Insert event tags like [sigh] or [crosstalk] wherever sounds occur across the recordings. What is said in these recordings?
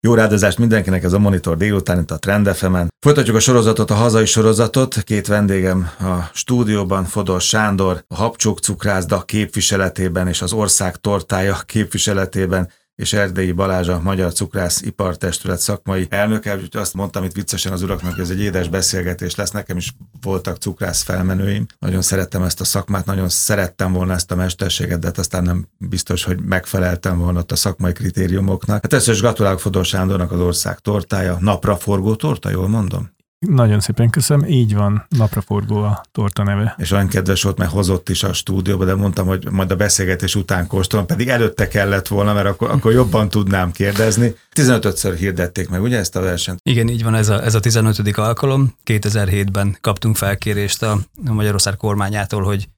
Jó rádozást mindenkinek, ez a Monitor délután itt a Trend fm -en. Folytatjuk a sorozatot, a hazai sorozatot. Két vendégem a stúdióban, Fodor Sándor, a Habcsók cukrászda képviseletében és az ország tortája képviseletében és Erdélyi Balázs a Magyar Cukrász Ipartestület szakmai elnöke, úgyhogy azt mondtam itt viccesen az uraknak, hogy ez egy édes beszélgetés lesz. Nekem is voltak cukrász felmenőim. Nagyon szerettem ezt a szakmát, nagyon szerettem volna ezt a mesterséget, de hát aztán nem biztos, hogy megfeleltem volna ott a szakmai kritériumoknak. Hát először is gratulálok Fodor Sándornak az ország tortája, napraforgó torta, jól mondom? Nagyon szépen köszönöm, így van, napraforgó a torta neve. És olyan kedves volt, mert hozott is a stúdióba, de mondtam, hogy majd a beszélgetés után kóstolom, pedig előtte kellett volna, mert akkor, akkor jobban tudnám kérdezni. 15-ször hirdették meg, ugye ezt a versenyt? Igen, így van, ez a, ez a 15. alkalom. 2007-ben kaptunk felkérést a Magyarország kormányától, hogy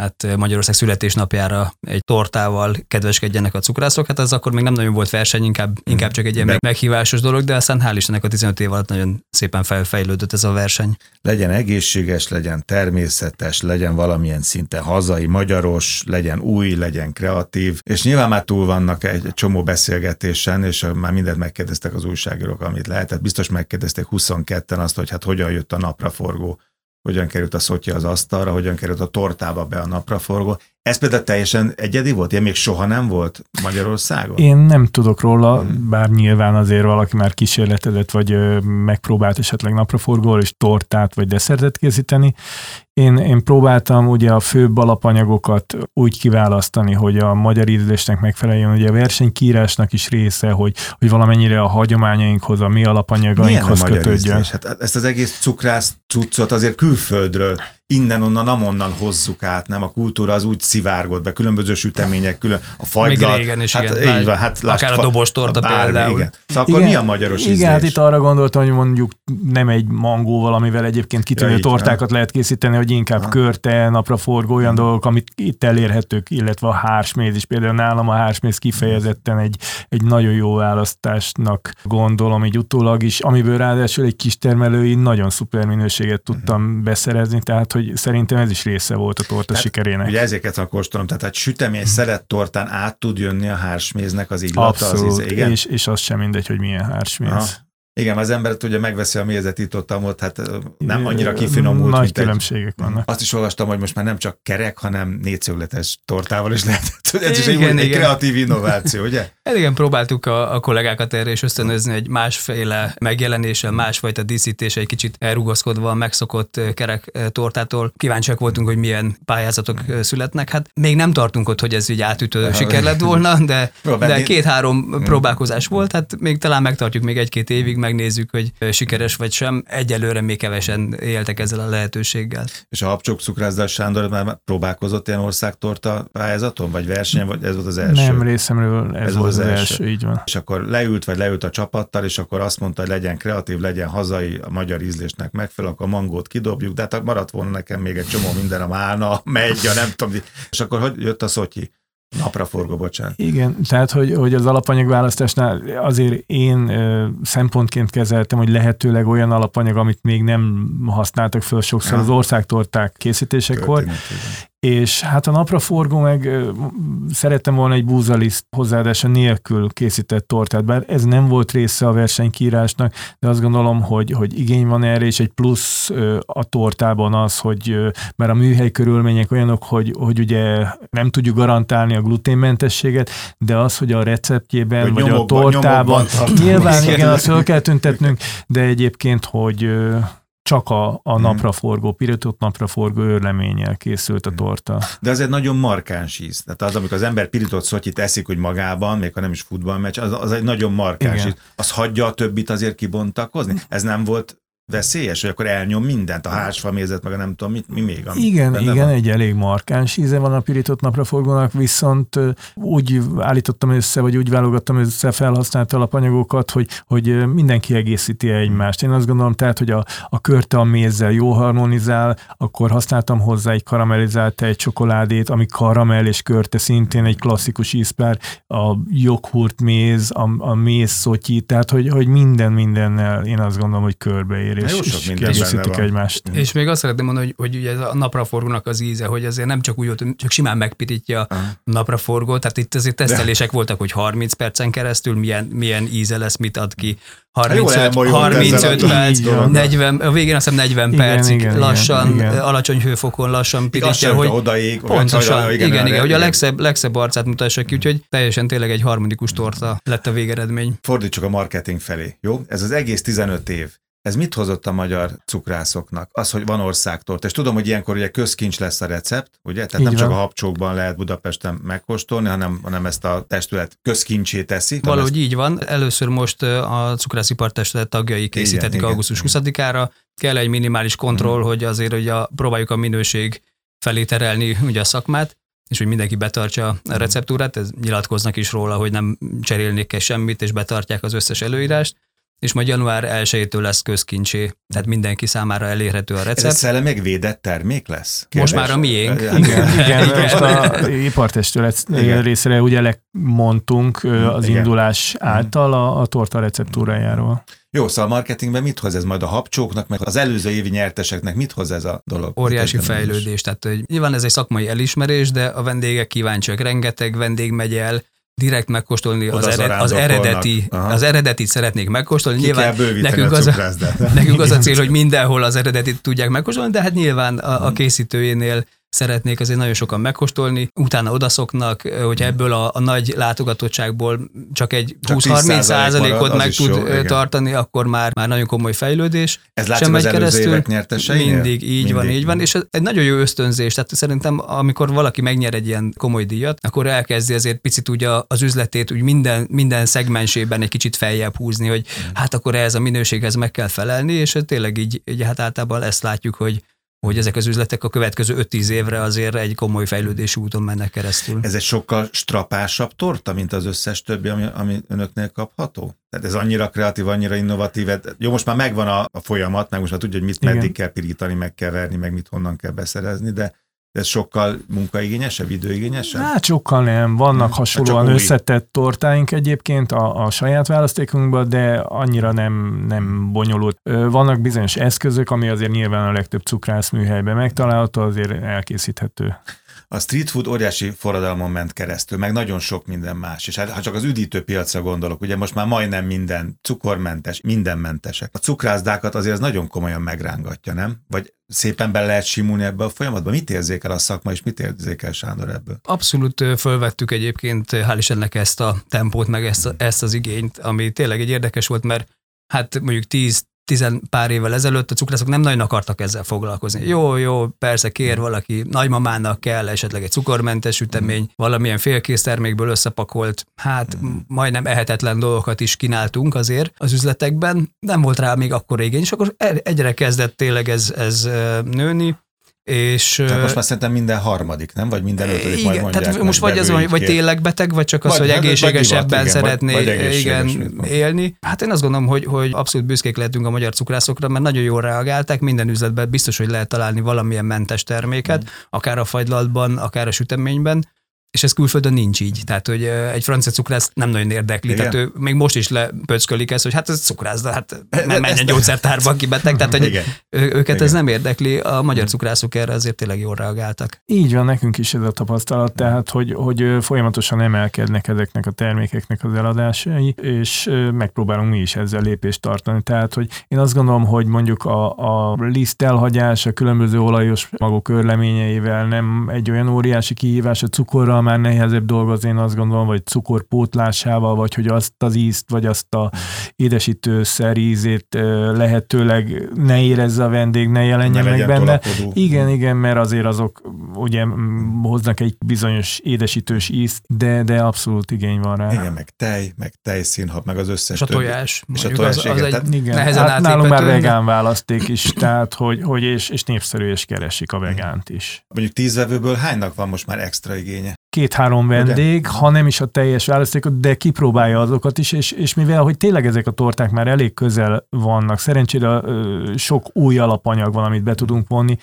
hát Magyarország születésnapjára egy tortával kedveskedjenek a cukrászok. Hát ez akkor még nem nagyon volt verseny, inkább, inkább csak egy ilyen meghívásos dolog, de aztán hál' Istennek a 15 év alatt nagyon szépen felfejlődött ez a verseny. Legyen egészséges, legyen természetes, legyen valamilyen szinten hazai, magyaros, legyen új, legyen kreatív, és nyilván már túl vannak egy csomó beszélgetésen, és már mindent megkérdeztek az újságírók, amit lehetett. Biztos megkérdezték 22-en azt, hogy hát hogyan jött a napraforgó hogyan került a szotja az asztalra, hogyan került a tortába be a napraforgó. Ez például teljesen egyedi volt? Ilyen még soha nem volt Magyarországon? Én nem tudok róla, bár nyilván azért valaki már kísérletezett, vagy megpróbált esetleg napraforgóval és tortát, vagy desszertet készíteni. Én, én próbáltam ugye a főbb alapanyagokat úgy kiválasztani, hogy a magyar ízlésnek megfeleljen. Ugye a versenykírásnak is része, hogy, hogy valamennyire a hagyományainkhoz, a mi alapanyagainkhoz kötődjön. Hát ezt az egész cukrász cuccot azért külföldről innen-onnan, amonnan hozzuk át, nem? A kultúra az úgy szivárgott be, különböző sütemények, külön, a fagylat. Még régen is, hát, igen. Így van, hát lásd, akár a dobos torta például. Igen. Szóval akkor igen, mi a magyaros Igen, ízlés? hát itt arra gondoltam, hogy mondjuk nem egy mangóval, amivel egyébként kitűnő ja, tortákat nem. lehet készíteni, hogy inkább ha. körte, napra forgó olyan ha. dolgok, amit itt elérhetők, illetve a hársméz is. Például nálam a hársméz kifejezetten egy, egy nagyon jó választásnak gondolom, így utólag is, amiből ráadásul egy kis termelői nagyon szuper minőséget tudtam uh-huh. beszerezni, tehát hogy hogy szerintem ez is része volt a torta tehát, sikerének. Ugye ezeket a kóstolom, tehát egy sütemény szeret tortán át tud jönni a hársméznek az illata. Abszolút, az íze, igen? És, és az sem mindegy, hogy milyen hársméz. Aha. Igen, az ember ugye megveszi a mézet itt ott, ott hát nem annyira kifinomult. Nagy különbségek egy, vannak. Azt is olvastam, hogy most már nem csak kerek, hanem négyszögletes tortával is lehet. [laughs] Ez is igen, egy, egy kreatív innováció, ugye? [laughs] Hát igen, próbáltuk a, a kollégákat erre is ösztönözni, egy másféle megjelenése, másfajta díszítése, egy kicsit elrugaszkodva a megszokott kerek tortától. Kíváncsiak voltunk, hogy milyen pályázatok születnek. Hát még nem tartunk ott, hogy ez így átütő siker lett volna, de, de két-három próbálkozás volt, hát még talán megtartjuk még egy-két évig, megnézzük, hogy sikeres vagy sem. Egyelőre még kevesen éltek ezzel a lehetőséggel. És a Habcsok Cukrászda Sándor már próbálkozott ilyen országtorta pályázaton, vagy verseny, vagy ez volt az első? Nem, részemről ez, ez volt az, az első. első, így van. És akkor leült, vagy leült a csapattal, és akkor azt mondta, hogy legyen kreatív, legyen hazai, a magyar ízlésnek megfelelő, akkor a mangót kidobjuk, de hát maradt volna nekem még egy csomó minden a málna, megy, a nem tudom. És akkor hogy jött a szotyi? Napraforgó, bocsánat. Igen, tehát, hogy, hogy az alapanyagválasztásnál azért én ö, szempontként kezeltem, hogy lehetőleg olyan alapanyag, amit még nem használtak föl sokszor ja. az országtorták készítésekor, és hát a napraforgó meg szerettem volna egy búzaliszt hozzáadása nélkül készített tortát, bár ez nem volt része a versenykírásnak, de azt gondolom, hogy, hogy igény van erre, és egy plusz a tortában az, hogy mert a műhely körülmények olyanok, hogy, hogy ugye nem tudjuk garantálni a gluténmentességet, de az, hogy a receptjében, hogy vagy nyomokban, a tortában, nyilván igen, azt fel kell tüntetnünk, de egyébként, hogy csak a, a hmm. napraforgó, pirított napraforgó őrleménnyel készült a hmm. torta. De az egy nagyon markáns íz. Tehát az, amikor az ember pirított szotyit eszik úgy magában, még ha nem is futballmeccs, az, az egy nagyon markáns Igen. íz. Az hagyja a többit azért kibontakozni? Ez nem volt veszélyes, hogy akkor elnyom mindent, a házfamézet, meg a nem tudom, mit, mi még. Igen, igen, van? egy elég markáns íze van a pirított napraforgónak, viszont úgy állítottam össze, vagy úgy válogattam össze felhasznált alapanyagokat, hogy, hogy mindenki egészíti egymást. Én azt gondolom tehát, hogy a, a körte a mézzel jó harmonizál, akkor használtam hozzá egy karamellizált egy csokoládét, ami karamell és körte szintén egy klasszikus ízpár, a joghurt méz, a, a méz szotyi, tehát hogy, hogy minden mindennel én azt gondolom, hogy körbeér és, és kiegészítik egymást. És még azt szeretném mondani, hogy, hogy ugye ez a napraforgónak az íze, hogy azért nem csak úgy volt, csak simán megpirítja a napraforgó, tehát itt azért tesztelések De. voltak, hogy 30 percen keresztül milyen, milyen íze lesz, mit ad ki. 35, 35 perc, 40, a végén azt hiszem 40 igen, percig igen, lassan, igen. alacsony hőfokon lassan pirítja, hogy odaig, pontosan, igen, igen, igen, hogy a legszebb, legszebb arcát mutassa ki, úgyhogy teljesen tényleg egy harmonikus torta lett a végeredmény. Fordítsuk a marketing felé, jó? Ez az egész 15 év ez mit hozott a magyar cukrászoknak? Az, hogy van országtort. És tudom, hogy ilyenkor ugye közkincs lesz a recept, ugye? Tehát Így nem van. csak a habcsókban lehet Budapesten megkóstolni, hanem, hanem ezt a testület közkincsé teszi. Valahogy ezt... így van. Először most a cukrászipar testület tagjai készítetik igen, augusztus 20-ára. Kell egy minimális kontroll, mm. hogy azért hogy a, próbáljuk a minőség felé terelni ugye a szakmát és hogy mindenki betartsa a mhm. receptúrát, ez nyilatkoznak is róla, hogy nem cserélnék semmit, és betartják az összes előírást és majd január 1-től lesz közkincsé, tehát mindenki számára elérhető a recept. Ez szellem megvédett termék lesz? Kérdés? Most már a miénk. Igen, igen, igen. most a ipartestület részre ugye lemondtunk az igen. indulás által a, a torta receptúrájáról. Jó, szóval a marketingben mit hoz ez majd a habcsóknak, meg az előző évi nyerteseknek mit hoz ez a dolog? Óriási fejlődés. Tehát hogy nyilván ez egy szakmai elismerés, de a vendégek kíváncsiak, rengeteg vendég megy el, direkt megkóstolni az, ered, az, eredeti, az eredetit szeretnék megkóstolni. Ki nyilván nekünk az, a, nekünk az a cél, hogy mindenhol az eredetit tudják megkóstolni, de hát nyilván a, a hmm. készítőjénél szeretnék azért nagyon sokan megkóstolni, utána odaszoknak, hogyha ebből a, a nagy látogatottságból csak egy 20-30 százalékot meg tud jó, tartani, igen. akkor már, már nagyon komoly fejlődés. Ez látszik Sem az keresztül, évek nyerteseinél? Mindig, így mindig. van, így van, és ez egy nagyon jó ösztönzés, tehát szerintem amikor valaki megnyer egy ilyen komoly díjat, akkor elkezdi azért picit úgy az üzletét úgy minden, minden szegmensében egy kicsit feljebb húzni, hogy mm. hát akkor ez a minőséghez meg kell felelni, és tényleg így, így hát általában ezt látjuk, hogy hogy ezek az üzletek a következő 5-10 évre azért egy komoly fejlődési úton mennek keresztül. Ez egy sokkal strapásabb torta, mint az összes többi, ami, ami önöknél kapható? Tehát ez annyira kreatív, annyira innovatív. Jó, most már megvan a, a folyamat, meg most már tudja, hogy mit meddig kell pirítani, meg kell verni, meg mit honnan kell beszerezni, de ez sokkal munkaigényesebb, időigényesebb? Hát sokkal nem. Vannak hát hasonlóan hát összetett tortáink egyébként a, a saját választékunkban, de annyira nem, nem bonyolult. Vannak bizonyos eszközök, ami azért nyilván a legtöbb cukrászműhelyben megtalálható, azért elkészíthető a street food óriási forradalmon ment keresztül, meg nagyon sok minden más. És hát, ha csak az üdítő piacra gondolok, ugye most már majdnem minden cukormentes, mindenmentesek. A cukrászdákat azért az nagyon komolyan megrángatja, nem? Vagy szépen be lehet simulni ebbe a folyamatba? Mit érzékel a szakma, és mit érzékel Sándor ebből? Abszolút fölvettük egyébként, hál' Istennek ezt a tempót, meg ezt, ezt az igényt, ami tényleg egy érdekes volt, mert hát mondjuk 10 tizen pár évvel ezelőtt a cukrászok nem nagyon akartak ezzel foglalkozni. Jó, jó, persze kér valaki, nagymamának kell esetleg egy cukormentes sütemény, valamilyen félkész termékből összepakolt, hát majdnem ehetetlen dolgokat is kínáltunk azért az üzletekben. Nem volt rá még akkor igény, és akkor egyre kezdett tényleg ez, ez nőni. És, tehát most már szerintem minden harmadik, nem? Vagy minden ötödik igen, majd mondják. Tehát most vagy az van, vagy tényleg beteg, vagy csak az, vagy, hogy egészségesebben szeretné vagy, vagy igen, élni. Hát én azt gondolom, hogy, hogy abszolút büszkék lehetünk a magyar cukrászokra, mert nagyon jól reagálták, minden üzletben biztos, hogy lehet találni valamilyen mentes terméket, mm. akár a fagylaltban, akár a süteményben és ez külföldön nincs így. Tehát, hogy egy francia cukrász nem nagyon érdekli. Igen. Tehát ő még most is lepöckölik ezt, hogy hát ez cukrász, de hát menjen gyógyszertárba, aki beteg. Tehát, hogy Igen. őket Igen. ez nem érdekli. A magyar cukrászok erre azért tényleg jól reagáltak. Így van, nekünk is ez a tapasztalat, tehát, hogy, hogy folyamatosan emelkednek ezeknek a termékeknek az eladásai, és megpróbálunk mi is ezzel lépést tartani. Tehát, hogy én azt gondolom, hogy mondjuk a, a liszt elhagyás a különböző olajos magok örleményeivel nem egy olyan óriási kihívás a cukorral, cukorral már nehezebb dolgozni, én azt gondolom, vagy cukor pótlásával, vagy hogy azt az ízt, vagy azt a édesítőszer ízét lehetőleg ne érezze a vendég, ne jelenjen ne meg benne. Tolakodó. Igen, igen, mert azért azok ugye hoznak egy bizonyos édesítős ízt, de, de abszolút igény van rá. Igen, meg tej, meg tejszínhab, meg az összes És a tojás. És a tojás, az, az egy igen. Nehezen hát nálunk már vegán választék is, [laughs] tehát hogy, hogy és, és népszerű, és keresik a vegánt is. Mondjuk tíz vevőből hánynak van most már extra igénye? Két-három vendég, Ugye? ha nem is a teljes választékot, de kipróbálja azokat is, és, és mivel, hogy tényleg ezek a torták már elég közel vannak, szerencsére sok új alapanyag van, amit be tudunk vonni,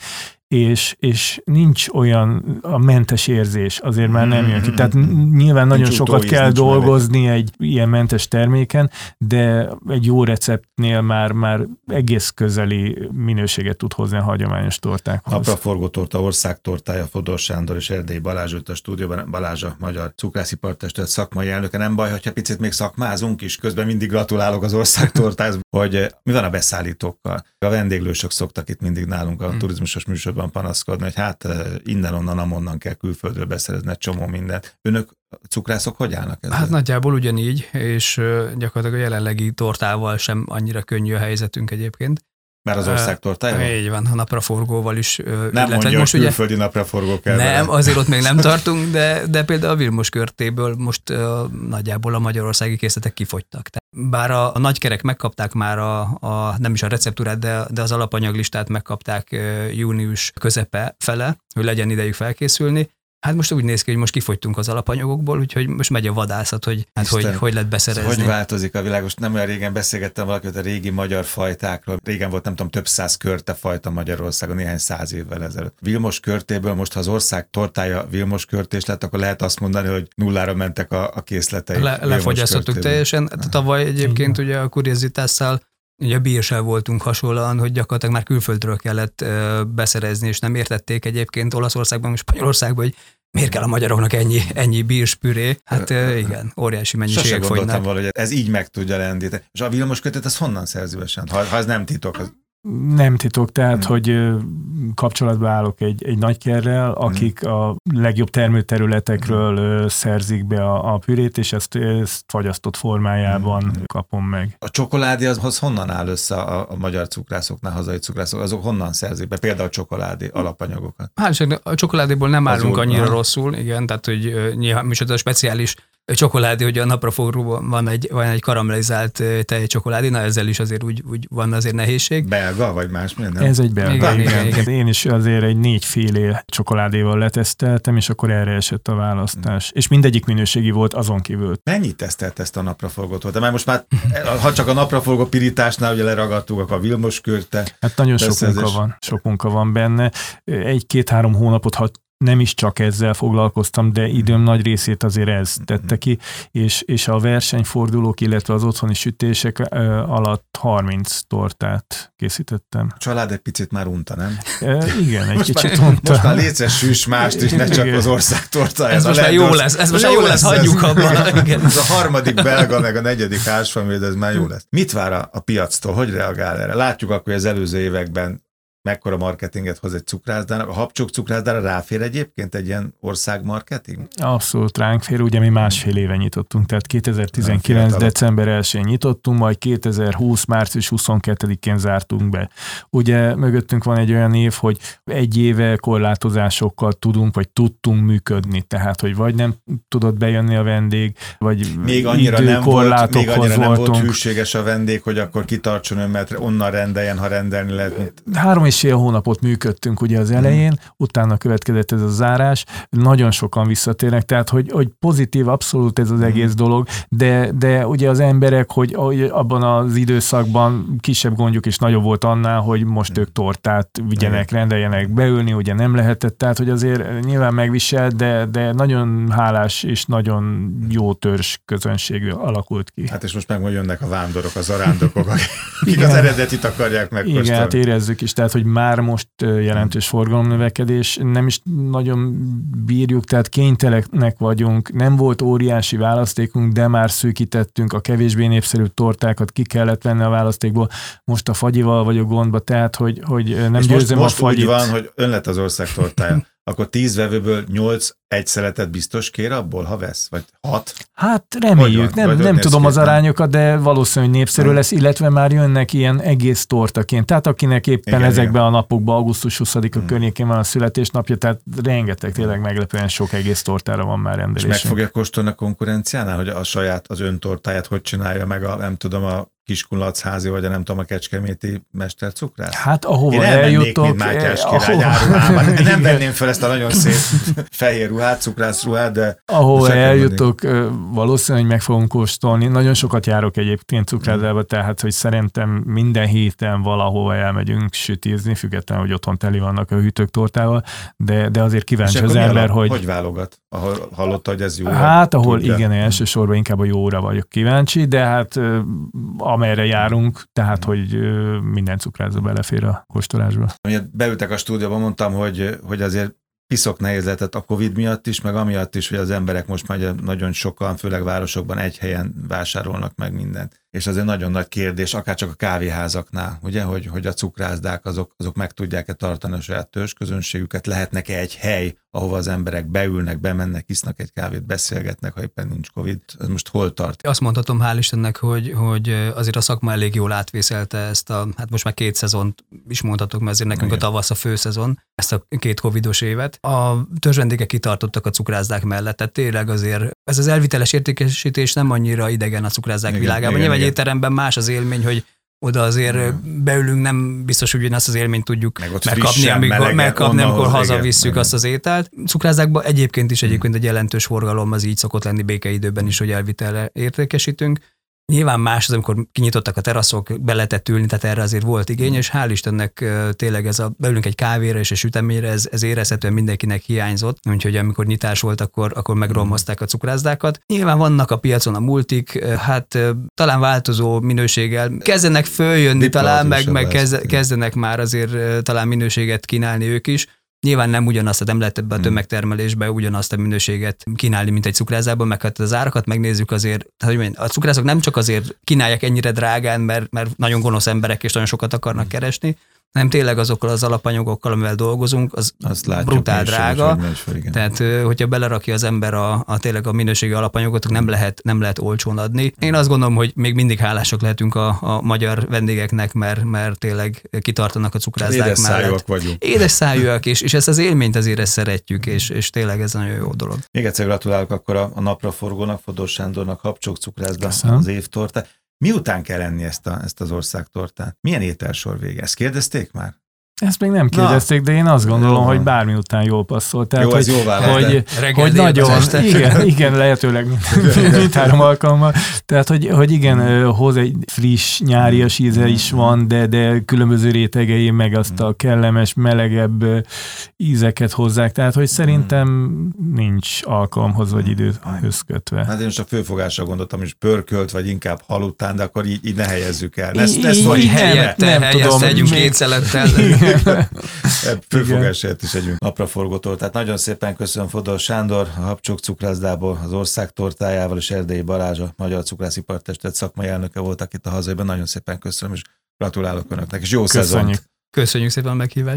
és, és nincs olyan a mentes érzés, azért már nem jön ki. Tehát nyilván nagyon nincs sokat kell dolgozni meg. egy ilyen mentes terméken, de egy jó receptnél már, már egész közeli minőséget tud hozni a hagyományos tortákhoz. Napraforgó torta, ország tortája, Fodor Sándor és Erdély Balázs a stúdióban, Balázs a magyar cukrászipartestület szakmai elnöke. Nem baj, hogyha picit még szakmázunk is, közben mindig gratulálok az ország tortához, hogy mi van a beszállítókkal. A vendéglősök szoktak itt mindig nálunk a hmm. turizmusos műsorban panaszkodni, hogy hát innen-onnan, amonnan kell külföldről beszerezni egy csomó mindent. Önök cukrászok hogy állnak ezzel? Hát nagyjából ugyanígy, és gyakorlatilag a jelenlegi tortával sem annyira könnyű a helyzetünk egyébként. Mert az ország tortája? Így van, a napraforgóval is. Nem mondja, most külföldi ugye, napraforgó kell. Nem, vele. azért ott még nem [laughs] tartunk, de, de például a Vilmos körtéből most uh, nagyjából a magyarországi készletek kifogytak. Bár a, a nagykerek megkapták már a, a, nem is a receptúrát, de, de az alapanyaglistát megkapták június közepe fele, hogy legyen idejük felkészülni, Hát most úgy néz ki, hogy most kifogytunk az alapanyagokból, úgyhogy most megy a vadászat, hogy hát hogy, hogy lehet beszerezni. Hogy változik a világ? Most nem olyan régen beszélgettem valakivel a régi magyar fajtákról. Régen volt nem tudom több száz körte fajta Magyarországon, néhány száz évvel ezelőtt. Vilmos körtéből most, ha az ország tortája Vilmos körtés lett, akkor lehet azt mondani, hogy nullára mentek a, a készletei. Le, lefogyasztottuk teljesen. Tavaly egyébként ugye a kuriozitásszal Ugye bírsel voltunk hasonlóan, hogy gyakorlatilag már külföldről kellett beszerezni, és nem értették egyébként Olaszországban, és Spanyolországban, hogy miért kell a magyaroknak ennyi, ennyi bírspüré? Hát igen, óriási mennyiségek fogynak. valahogy ez így meg tudja lendíteni. És a villamos kötet, ez honnan szerzi ha, ha ez nem titok? Az... Nem titok, tehát, hmm. hogy kapcsolatba állok egy, egy nagykerrel, akik hmm. a legjobb termőterületekről hmm. szerzik be a, a pürét, és ezt, ezt fagyasztott formájában hmm. kapom meg. A csokoládé az honnan áll össze a, a magyar cukrászoknál, hazai cukrászok? Azok honnan szerzik be? Például a csokoládé alapanyagokat. Hát a csokoládéból nem állunk annyira rosszul, igen, tehát hogy nyilván a speciális csokoládé, hogy a napraforróban van egy, van egy karamellizált tejcsokoládé, na ezzel is azért úgy, úgy van azért nehézség. Belga, vagy más minden? Ez egy belga, igen, igen, igen. igen. Én is azért egy négyféle csokoládéval leteszteltem, és akkor erre esett a választás. Hmm. És mindegyik minőségi volt azon kívül. Mennyit tesztelt ezt a napraforgót? De mert most már, ha csak a napraforgó pirításnál ugye leragadtuk, a Vilmos körte. Hát nagyon sok munka van, sok munka van benne. Egy-két-három hónapot, ha nem is csak ezzel foglalkoztam, de időm nagy részét azért ez tette ki, és, és a versenyfordulók, illetve az otthoni sütések alatt 30 tortát készítettem. A család egy picit már unta, nem? E, igen, egy most kicsit már, unta. Most már létszes süss mást is, ne csak igen. az ország tortája. Ez, ez most már jó lesz, ez most már jó lesz, hagyjuk abban. Ez a harmadik belga, meg a negyedik házfamil, ez már jó lesz. Mit vár a, a piactól, hogy reagál erre? Látjuk akkor, hogy az előző években mekkora marketinget hoz egy cukrászdának. A habcsok cukrászdára ráfér egyébként egy ilyen országmarketing? Abszolút ránk fér, ugye mi másfél éve nyitottunk, tehát 2019. december 1-én nyitottunk, majd 2020. március 22-én zártunk be. Ugye mögöttünk van egy olyan év, hogy egy éve korlátozásokkal tudunk, vagy tudtunk működni, tehát hogy vagy nem tudott bejönni a vendég, vagy még annyira nem volt, még annyira nem volt hűséges a vendég, hogy akkor kitartson ön, mert onnan rendeljen, ha rendelni lehet. Három és fél hónapot működtünk ugye az elején, hmm. utána következett ez a zárás, nagyon sokan visszatérnek, tehát hogy, hogy pozitív abszolút ez az egész dolog, de, de ugye az emberek, hogy, abban az időszakban kisebb gondjuk is nagyobb volt annál, hogy most ők tortát vigyenek, rendeljenek beülni, ugye nem lehetett, tehát hogy azért nyilván megviselt, de, de nagyon hálás és nagyon jó törzs közönség alakult ki. Hát és most meg jönnek a vándorok, az arándokok, akik az eredetit akarják megkóstolni. Igen, hát érezzük is, tehát hogy már most jelentős forgalomnövekedés, nem is nagyon bírjuk, tehát kénytelenek vagyunk, nem volt óriási választékunk, de már szűkítettünk, a kevésbé népszerű tortákat ki kellett venni a választékból, most a fagyival vagyok gondba, tehát hogy, hogy nem És győzöm most, most a fagyit. úgy van, hogy ön lett az ország tortája. [laughs] akkor tíz vevőből nyolc egy szeletet biztos kér abból, ha vesz? Vagy hat? Hát reméljük, nem, nem tudom az arányokat, de valószínűleg népszerű lesz, illetve már jönnek ilyen egész tortaként. Tehát akinek éppen igen, ezekben igen. a napokban, augusztus 20-a hmm. környékén van a születésnapja, tehát rengeteg, tényleg meglepően sok egész tortára van már rendelés. És meg fogja kóstolni a konkurenciánál, hogy a saját, az ön tortáját hogy csinálja meg a, nem tudom, a Kiskunlacházi, vagy a nem tudom, a Kecskeméti mestercukrász? Hát ahova Én eljutok... Mint Mátyás eh, király ahova... Nem [laughs] venném fel ezt a nagyon szép fehér ruhát, cukrász ruhát, de... Ahova eljutok, valószínűleg meg fogom kóstolni. Nagyon sokat járok egyébként cukrászába, tehát hogy szerintem minden héten valahova elmegyünk sütízni, függetlenül, hogy otthon teli vannak a hűtők tortával, de, de azért kíváncsi az ember, hogy... Hogy válogat? Ahol hallotta, hogy ez jó? Hát, ahol tudja. igen, elsősorban inkább a jóra vagyok kíváncsi, de hát amerre járunk, tehát, hogy minden cukrászba belefér a kóstolásba. Ugye beültek a stúdióba, mondtam, hogy, hogy azért piszok nehéz lehetett a Covid miatt is, meg amiatt is, hogy az emberek most már nagyon sokan, főleg városokban egy helyen vásárolnak meg mindent és az egy nagyon nagy kérdés, akár csak a kávéházaknál, ugye, hogy, hogy a cukrászdák azok, azok meg tudják-e tartani a saját törzsközönségüket, lehetnek-e egy hely, ahova az emberek beülnek, bemennek, isznak egy kávét, beszélgetnek, ha éppen nincs Covid. Ez most hol tart? Azt mondhatom, hál' Istennek, hogy, hogy azért a szakma elég jól átvészelte ezt a, hát most már két szezont is mondhatok, mert azért nekünk Igen. a tavasz a főszezon, ezt a két covidos évet. A törzsvendégek kitartottak a cukrázdák mellett, tehát tényleg azért ez az elviteles értékesítés nem annyira idegen a cukrázdák igen, világában. Igen, Nyilván egy étteremben más az élmény, hogy oda azért mm. beülünk, nem biztos, hogy ugyanazt az élményt tudjuk meg megkapni, amikor, melegen, megkapni, amikor hazavisszük azt az ételt. Cukrászdákban egyébként is egyébként egy jelentős forgalom az így szokott lenni békeidőben is, hogy elvitele értékesítünk. Nyilván más az, amikor kinyitottak a teraszok, be lehetett ülni, tehát erre azért volt igény, és hál' Istennek tényleg ez a beülünk egy kávéra és egy süteményre, ez, ez érezhetően mindenkinek hiányzott, úgyhogy amikor nyitás volt, akkor, akkor megromozták a cukrászdákat. Nyilván vannak a piacon a multik, hát talán változó minőséggel kezdenek följönni, talán meg, meg kezdenek már azért talán minőséget kínálni ők is, Nyilván nem ugyanazt, nem lehet ebbe a hmm. tömegtermelésbe ugyanazt a minőséget kínálni, mint egy cukrázában, meg hát az árakat megnézzük azért, hogy mondjam, a cukrászok nem csak azért kínálják ennyire drágán, mert, mert nagyon gonosz emberek és nagyon sokat akarnak hmm. keresni, hanem tényleg azokkal az alapanyagokkal, amivel dolgozunk, az Azt látjuk, brutál drága. Is, fel, Tehát, hogyha belerakja az ember a, a tényleg a minőségi alapanyagot, nem lehet, nem lehet olcsón adni. Én azt gondolom, hogy még mindig hálások lehetünk a, a magyar vendégeknek, mert, mert tényleg kitartanak a cukrázdák Édes mellett. Vagyunk. Édes szájúak, és, és ezt az élményt azért ezt szeretjük, és, és tényleg ez nagyon jó dolog. Még egyszer gratulálok akkor a, a napraforgónak, Fodor Sándornak, Habcsok cukrászda az évtorta. Miután kell enni ezt, a, ezt az országtortát? Milyen ételsor vége? Ezt kérdezték már? Ezt még nem kérdezték, Na, de én azt gondolom, jó. hogy bármi után jól passzol. Tehát, jó, hogy, jó válasz, hogy, hogy nagyon, igen, igen, lehetőleg [laughs] mint három alkalommal. Tehát, hogy, hogy igen, hoz egy friss, nyárias íze is van, de, de különböző rétegei meg azt a kellemes, melegebb ízeket hozzák. Tehát, hogy szerintem nincs alkalomhoz vagy időhöz kötve. Hát én most a főfogásra gondoltam, hogy pörkölt, vagy inkább halután, de akkor így, így ne helyezzük el. Ezt, ezt vagy helyette, nem, nem tudom. Tegyünk két szelettel. [laughs] Főfogásért is együnk napraforgótól. Tehát nagyon szépen köszönöm Fodor Sándor, a Habcsok cukrászdából, az ország tortájával, és Erdélyi Balázs, a Magyar Cukrászipartestet szakmai elnöke voltak itt a hazaiban. Nagyon szépen köszönöm, és gratulálok Önöknek, és jó Köszönjük. szezont! Köszönjük szépen a meghívást!